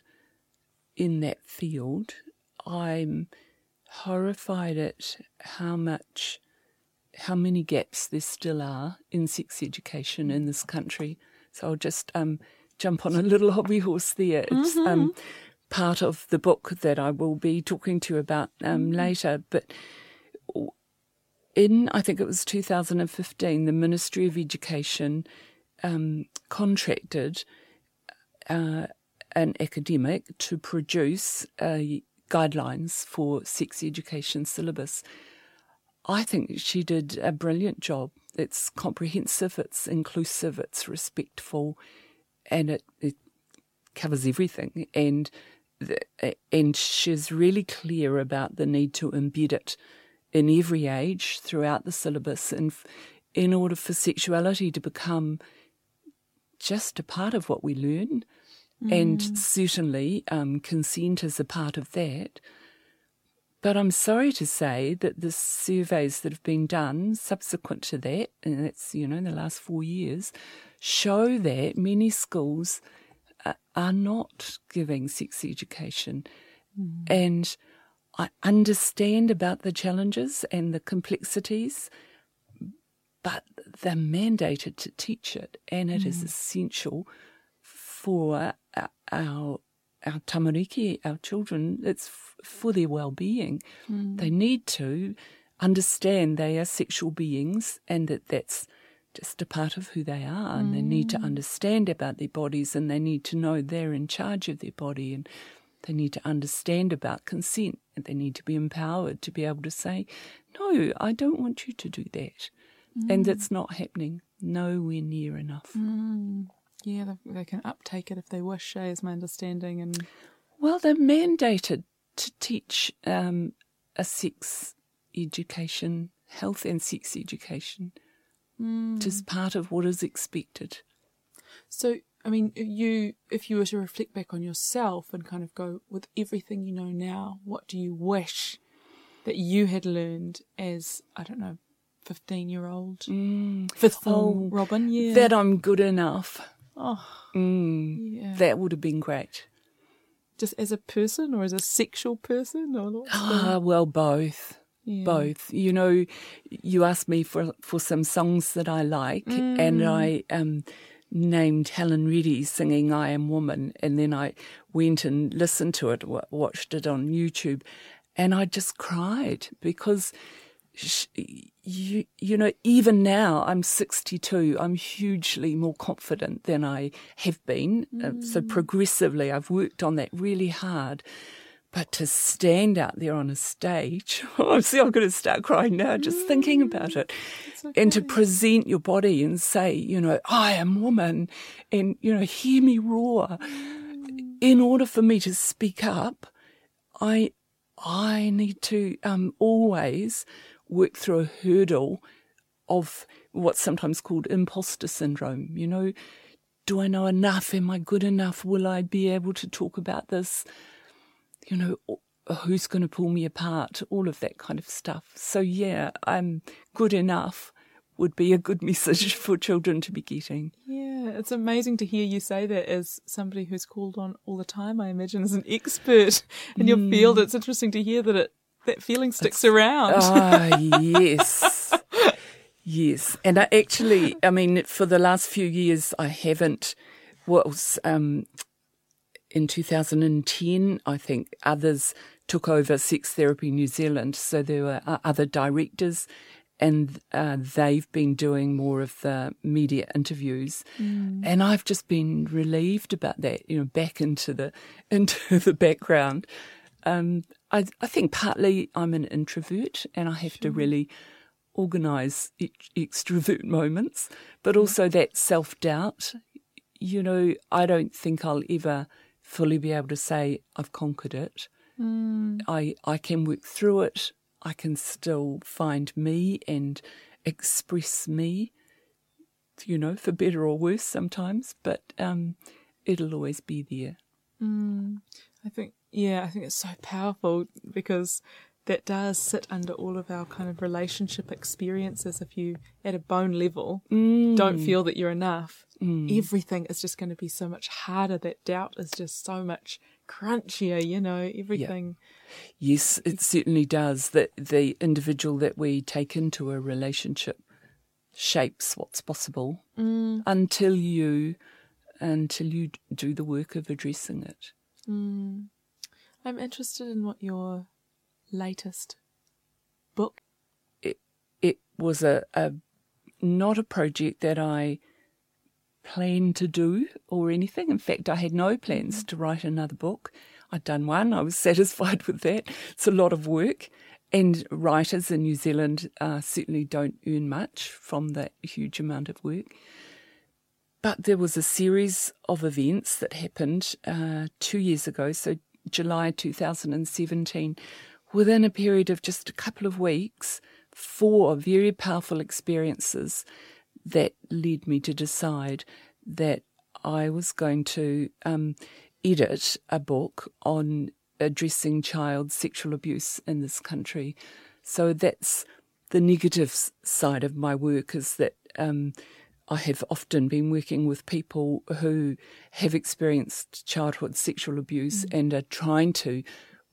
in that field. I'm horrified at how much how many gaps there still are in sex education in this country. So I'll just um, jump on a little hobby horse there. It's mm-hmm. um, part of the book that I will be talking to you about um, mm-hmm. later. But in, I think it was 2015, the Ministry of Education um, contracted uh, an academic to produce uh, guidelines for sex education syllabus. I think she did a brilliant job. It's comprehensive, it's inclusive, it's respectful, and it, it covers everything. And and she's really clear about the need to embed it in every age throughout the syllabus, and in order for sexuality to become just a part of what we learn, mm. and certainly um, consent is a part of that. But I'm sorry to say that the surveys that have been done subsequent to that, and that's, you know, in the last four years, show that many schools are not giving sex education. Mm. And I understand about the challenges and the complexities, but they're mandated to teach it, and it mm. is essential for our, our tamariki, our children. It's f- for their well-being. Mm. They need to understand they are sexual beings, and that that's just a part of who they are, and mm. they need to mm. understand about their bodies, and they need to know they're in charge of their body, and they need to understand about consent, and they need to be empowered to be able to say, "No, I don't want you to do that," mm. and that's not happening nowhere near enough. Mm. Yeah, they, they, can uptake it if they wish. Eh, is my understanding, and well, they're mandated to teach um, a sex education, health and sex education mm. part of what is expected. So, I mean, you, if you were to reflect back on yourself and kind of go with everything you know now, what do you wish that you had learned as, I don't know, 15 year old, mm. fifth form oh, Robyn? Yeah. That I'm good enough. Oh, mm. yeah. That would have been great. Just as a person or as a sexual person? or Ah, well, both. Yeah. both. You know, you asked me for for some songs that I like, mm. and I um, named Helen Reddy singing "I Am Woman," and then I went and listened to it, watched it on YouTube, and I just cried because. You you know even now I'm 62 I'm hugely more confident than I have been mm. uh, so mm. progressively I've worked on that really hard but to stand out there on a stage, oh, see, I'm going to start crying now just thinking about it. Okay. And to present your body and say, you know, I am woman and, you know, hear me roar. In order for me to speak up, I, I need to um, always work through a hurdle of what's sometimes called imposter syndrome. You know, do I know enough? Am I good enough? Will I be able to talk about this? you know, who's going to pull me apart, all of that kind of stuff. So, yeah, I'm good enough would be a good message for children to be getting. Yeah, it's amazing to hear you say that as somebody who's called on all the time, I imagine, as an expert in your mm. field. It's interesting to hear that it that feeling sticks it's, around. Ah, yes. yes. And I actually, I mean, for the last few years, I haven't, was um, in 2010, I think others took over Sex Therapy New Zealand. So there were uh, other directors, and uh, they've been doing more of the media interviews. Mm. And I've just been relieved about that, you know, back into the into the background. Um, I, I think partly I'm an introvert, and I have sure. to really organise extrovert moments, but also that self doubt. You know, I don't think I'll ever fully be able to say I've conquered it. Mm. I I can work through it. I can still find me and express me. You know, for better or worse sometimes, but um, it'll always be there. Mm. I think, yeah, I think it's so powerful because that does sit under all of our kind of relationship experiences. If you, at a bone level, mm. don't feel that you're enough, mm. everything is just going to be so much harder. That doubt is just so much crunchier, you know, everything. Yeah. Yes, it certainly does. That the individual that we take into a relationship shapes what's possible mm. until you until you do the work of addressing it. Mm. I'm interested in what your latest book. It it was a, a not a project that I planned to do or anything. In fact, I had no plans to write another book. I'd done one. I was satisfied with that. It's a lot of work. And writers in New Zealand uh, certainly don't earn much from that huge amount of work. But there was a series of events that happened uh, two years ago, so July 2017, within a period of just a couple of weeks, four very powerful experiences that led me to decide that I was going to um, edit a book on addressing child sexual abuse in this country. So that's the negative side of my work is that um, I have often been working with people who have experienced childhood sexual abuse mm. and are trying to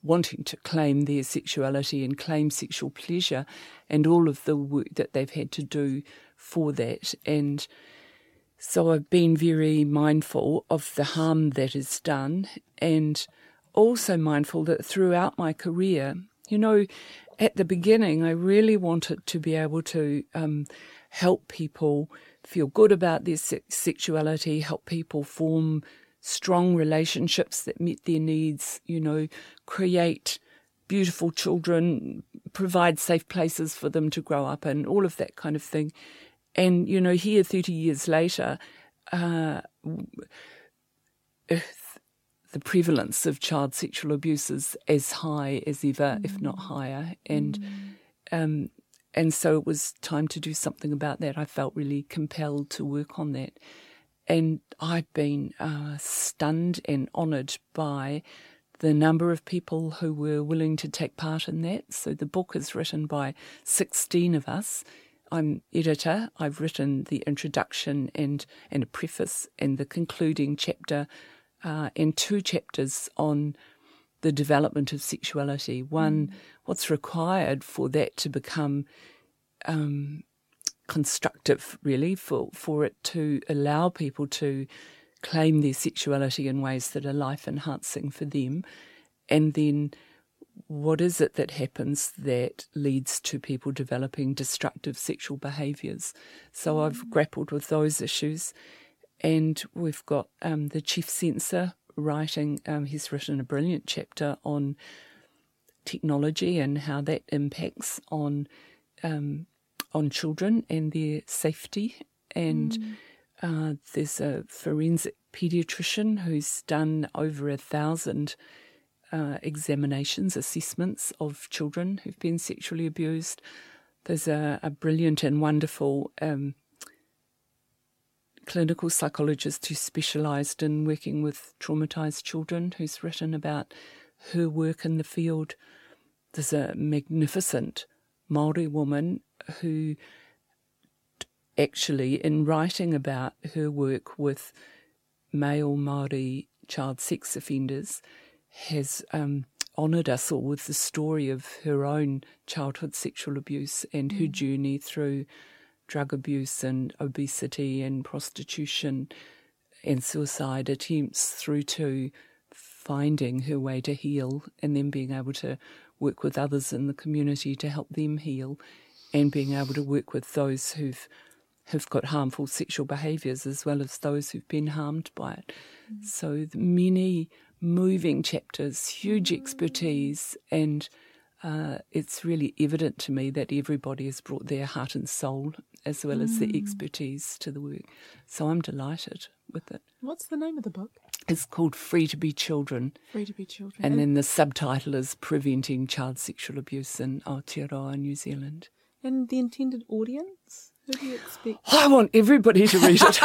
wanting to claim their sexuality and claim sexual pleasure and all of the work that they've had to do for that. And so I've been very mindful of the harm that is done and also mindful that throughout my career, you know, at the beginning, I really wanted to be able to um, help people feel good about their se- sexuality, help people form strong relationships that meet their needs, you know, create beautiful children, provide safe places for them to grow up in, all of that kind of thing. And, you know, here 30 years later, uh, the prevalence of child sexual abuse is as high as ever, mm. if not mm. higher. And mm. um, and so it was time to do something about that. I felt really compelled to work on that. And I've been uh, stunned and honoured by the number of people who were willing to take part in that. So the book is written by 16 of us. I'm editor. I've written the introduction and, and a preface and the concluding chapter uh, and two chapters on the development of sexuality. One, mm. what's required for that to become um, constructive, really, for, for it to allow people to claim their sexuality in ways that are life enhancing for them. And then, what is it that happens that leads to people developing destructive sexual behaviours? So, I've mm. grappled with those issues and we've got um, the chief censor writing, um, he's written a brilliant chapter on technology and how that impacts on um, on children and their safety. And mm. uh, there's a forensic pediatrician who's done over a thousand uh, examinations, assessments of children who've been sexually abused. There's a, a brilliant and wonderful um, clinical psychologist who specialised in working with traumatised children, who's written about her work in the field. There's a magnificent Maori woman who actually, in writing about her work with male Maori child sex offenders, has um, honoured us all with the story of her own childhood sexual abuse and her mm. journey through drug abuse and obesity and prostitution and suicide attempts through to finding her way to heal and then being able to work with others in the community to help them heal and being able to work with those who've have got harmful sexual behaviours as well as those who've been harmed by it. Mm. So many moving chapters, huge expertise and uh, it's really evident to me that everybody has brought their heart and soul as well mm. as their mm. expertise to the work. So I'm delighted with it. What's the name of the book? It's called Free to Be Children. Free to Be Children. And, and then the subtitle is Preventing Child Sexual Abuse in Aotearoa, New Zealand. And the intended audience? Who do you expect? I want everybody to read it.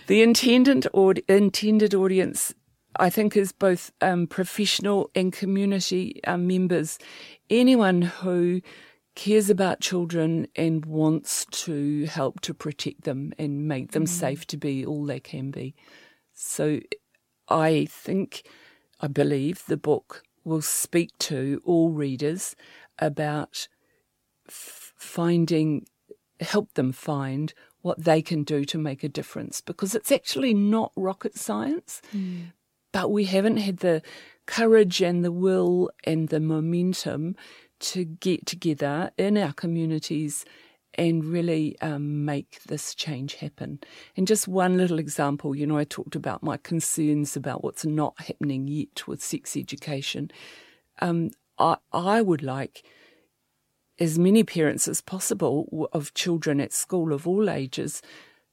the intended, aud- intended audience I think is both um, professional and community um, members, anyone who cares about children and wants to help to protect them and make them mm. safe to be all they can be. So I think, I believe the book will speak to all readers about f- finding, help them find what they can do to make a difference because it's actually not rocket science. Mm but we haven't had the courage and the will and the momentum to get together in our communities and really um, make this change happen. And just one little example, you know, I talked about my concerns about what's not happening yet with sex education. Um, I, I would like as many parents as possible of children at school of all ages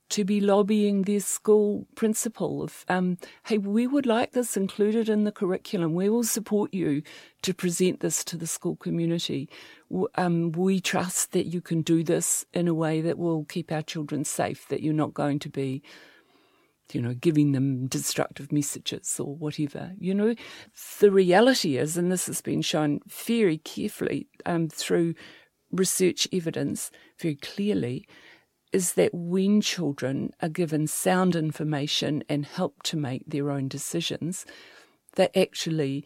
to be lobbying their school principal of, um, hey, we would like this included in the curriculum. We will support you to present this to the school community. Um, we trust that you can do this in a way that will keep our children safe, that you're not going to be, you know, giving them destructive messages or whatever. You know, the reality is, and this has been shown very carefully um, through research evidence very clearly, is that when children are given sound information and help to make their own decisions, they actually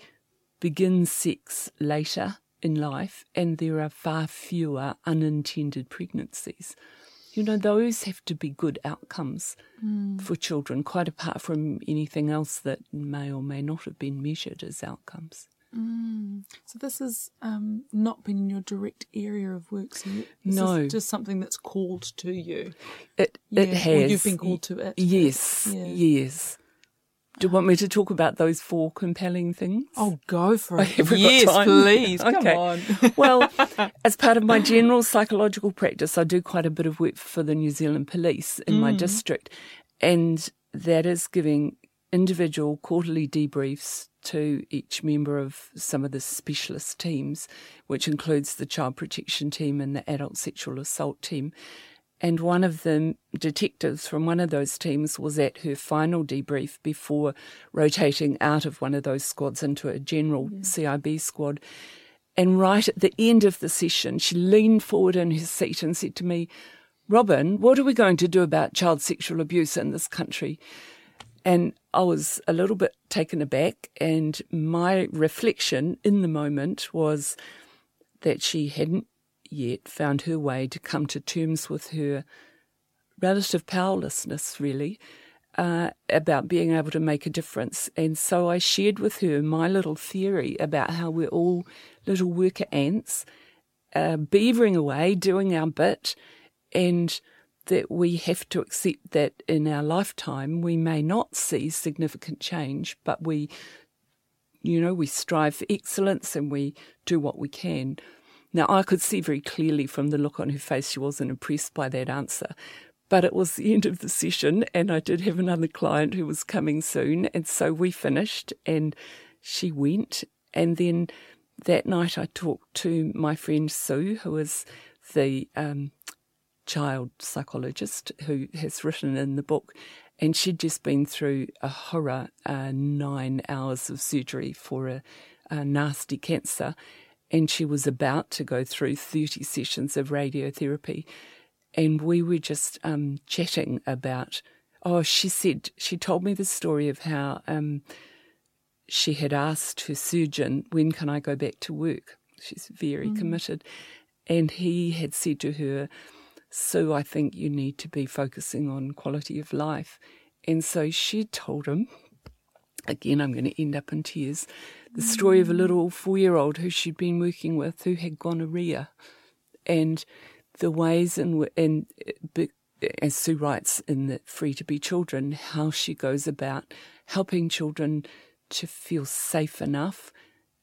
begin sex later in life and there are far fewer unintended pregnancies. You know, those have to be good outcomes mm. for children, quite apart from anything else that may or may not have been measured as outcomes. Mm. So this has um, not been in your direct area of work. So this no, is just something that's called to you. It yeah. it has. Or you've been called to it. Yes, yeah. yes. Do you want me to talk about those four compelling things? Oh, go for it. yes, please. okay. on. well, as part of my general psychological practice, I do quite a bit of work for the New Zealand Police in mm. my district, and that is giving individual quarterly debriefs to each member of some of the specialist teams, which includes the child protection team and the adult sexual assault team. And one of the detectives from one of those teams was at her final debrief before rotating out of one of those squads into a general yeah. CIB squad. And right at the end of the session, she leaned forward in her seat and said to me, Robyn, what are we going to do about child sexual abuse in this country? And I was a little bit taken aback, and my reflection in the moment was that she hadn't yet found her way to come to terms with her relative powerlessness, really, uh, about being able to make a difference. And so I shared with her my little theory about how we're all little worker ants, uh, beavering away, doing our bit, and that we have to accept that in our lifetime we may not see significant change, but we, you know, we strive for excellence and we do what we can. Now, I could see very clearly from the look on her face she wasn't impressed by that answer. But it was the end of the session, and I did have another client who was coming soon. And so we finished, and she went. And then that night, I talked to my friend Sue, who is the um, child psychologist who has written in the book, and she'd just been through a horror uh, nine hours of surgery for a, a, nasty cancer, and she was about to go through 30 sessions of radiotherapy. And we were just um, chatting about, oh, she said, she told me the story of how um, she had asked her surgeon, when can I go back to work? She's very mm. committed. And he had said to her, so I think you need to be focusing on quality of life. And so she told him, again, I'm going to end up in tears, the story of a mm. little four year old who she'd been working with who had gonorrhea. And the ways in, and uh, as Sue writes in the Free to Be Children, how she goes about helping children to feel safe enough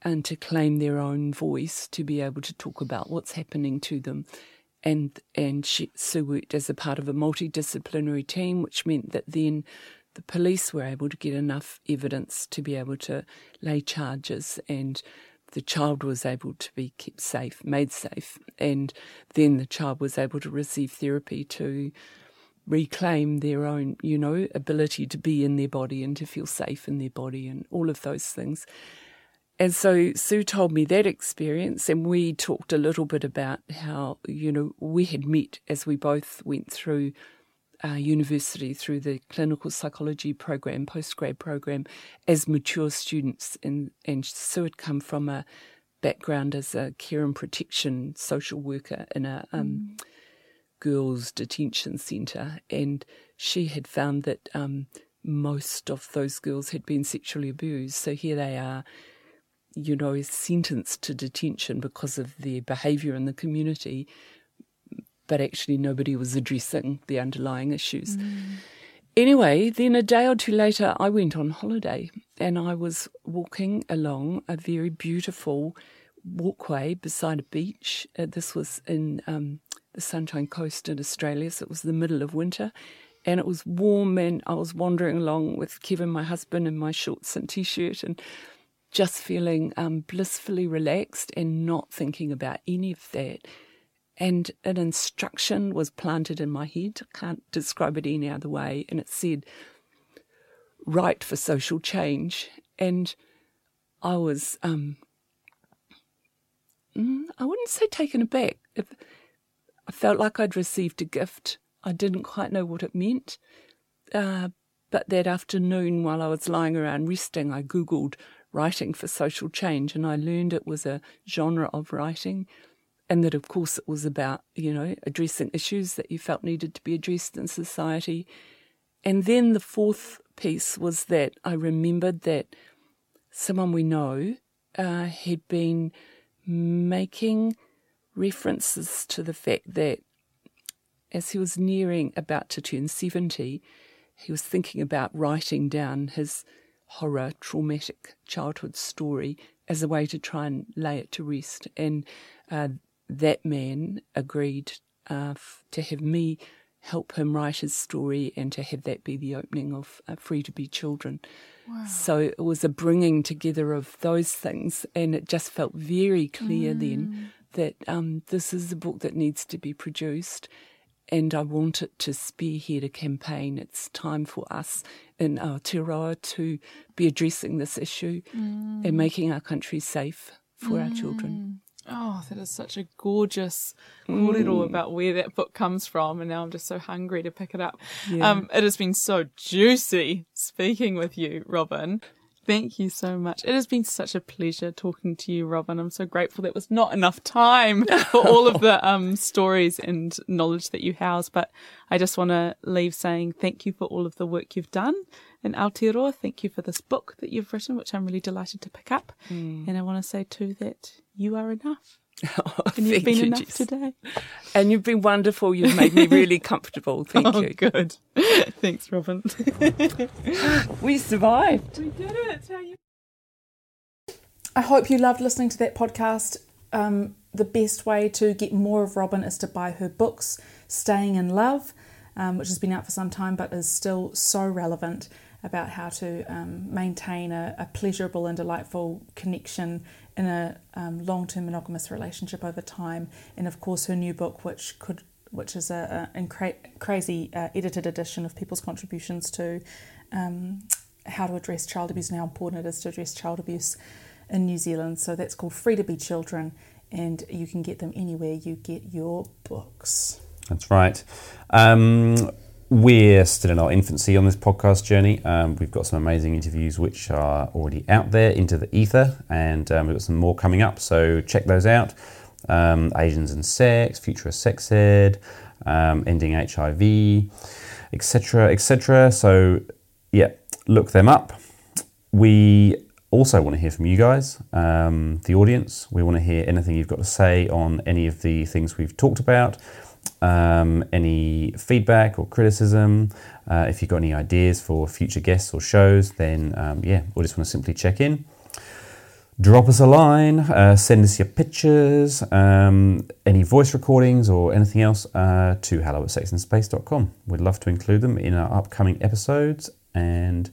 and to claim their own voice to be able to talk about what's happening to them and and she, Sue worked as a part of a multidisciplinary team, which meant that then the police were able to get enough evidence to be able to lay charges, and the child was able to be kept safe, made safe, and then the child was able to receive therapy to reclaim their own, you know, ability to be in their body and to feel safe in their body and all of those things. And so Sue told me that experience, and we talked a little bit about how, you know, we had met as we both went through uh, university through the clinical psychology program, postgrad program, as mature students. And, and Sue had come from a background as a care and protection social worker in a um, mm. girls' detention centre. And she had found that um, most of those girls had been sexually abused. So here they are you know, is sentenced to detention because of their behaviour in the community, but actually nobody was addressing the underlying issues. Mm. Anyway, then a day or two later, I went on holiday and I was walking along a very beautiful walkway beside a beach. Uh, this was in um, the Sunshine Coast in Australia, so it was the middle of winter. And it was warm, and I was wandering along with Kevin, my husband, in my shorts and t shirt. And just feeling um, blissfully relaxed and not thinking about any of that. And an instruction was planted in my head. I can't describe it any other way. And it said, Write for social change. And I was, um, mm, I wouldn't say taken aback. I felt like I'd received a gift. I didn't quite know what it meant. Uh, but that afternoon, while I was lying around resting, I Googled writing for social change. And I learned it was a genre of writing and that, of course, it was about, you know, addressing issues that you felt needed to be addressed in society. And then the fourth piece was that I remembered that someone we know uh, had been making references to the fact that as he was nearing about to turn 70, he was thinking about writing down his horror, traumatic childhood story as a way to try and lay it to rest. And uh, that man agreed uh, f- to have me help him write his story and to have that be the opening of uh, Free to Be Children. Wow. So it was a bringing together of those things, and it just felt very clear mm. then that um, this is a book that needs to be produced. And I want it to spearhead a campaign. It's time for us in Aotearoa to be addressing this issue mm. and making our country safe for mm. our children. Oh, that is such a gorgeous kōrero mm. about where that book comes from, and now I'm just so hungry to pick it up. Yeah. Um, it has been so juicy speaking with you, Robyn. Thank you so much. It has been such a pleasure talking to you, Robyn. I'm so grateful there was not enough time for all of the um, stories and knowledge that you house, but I just want to leave saying thank you for all of the work you've done in Aotearoa. Thank you for this book that you've written, which I'm really delighted to pick up. Mm. And I want to say too that you are enough. Oh, and you've been you, enough Jess. today. And you've been wonderful. You've made me really comfortable. Thank oh, you. Good. Thanks, Robyn. we survived. We did it. How You... I hope you loved listening to that podcast. Um, the best way to get more of Robyn is to buy her books, Staying in Love, um, which has been out for some time but is still so relevant about how to um, maintain a, a, pleasurable and delightful connection in a um, long-term monogamous relationship over time. And of course, her new book, which could which is a, a cra- crazy uh, edited edition of people's contributions to um, how to address child abuse and how important it is to address child abuse in New Zealand. So that's called Free to Be Children, and you can get them anywhere you get your books. That's right. We're still in our infancy on this podcast journey. Um, we've got some amazing interviews which are already out there into the ether, and um, we've got some more coming up. So check those out. Um, Asians and sex, future of sex ed, um, ending HIV, etc., etc. So yeah, look them up. We also want to hear from you guys, um, the audience. We want to hear anything you've got to say on any of the things we've talked about um, any feedback or criticism. Uh, if you've got any ideas for future guests or shows, then um, yeah, we just want to simply check in. Drop us a line, uh, send us your pictures, um, any voice recordings or anything else uh, to hello at sexinspace.com. We'd love to include them in our upcoming episodes and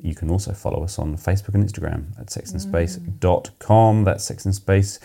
you can also follow us on Facebook and Instagram at sexinspace.com. That's sexinspace,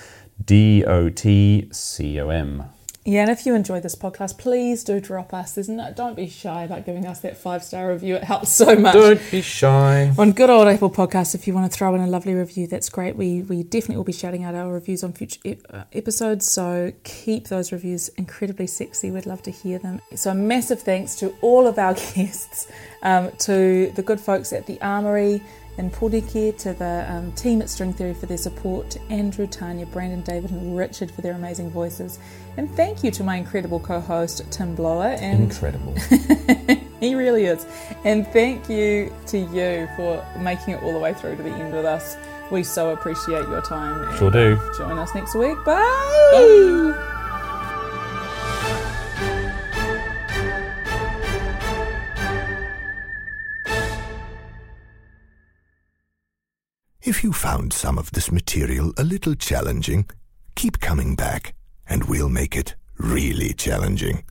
D O T C O M. Yeah, and if you enjoyed this podcast, please do drop us. There's no, don't be shy about giving us that five star review. It helps so much. Don't be shy. On good old Apple Podcasts, if you want to throw in a lovely review, that's great. We we definitely will be shouting out our reviews on future uh, episodes. So keep those reviews incredibly sexy. We'd love to hear them. So a massive thanks to all of our guests, um, to the good folks at the Armory and Porike, to the um, team at String Theory for their support, Andrew, Tanya, Brandon, David, and Richard for their amazing voices. And thank you to my incredible co host, Tim Blower. And incredible. he really is. And thank you to you for making it all the way through to the end with us. We so appreciate your time. Sure do. Join us next week. Bye. Bye. If you found some of this material a little challenging, keep coming back and we'll make it really challenging.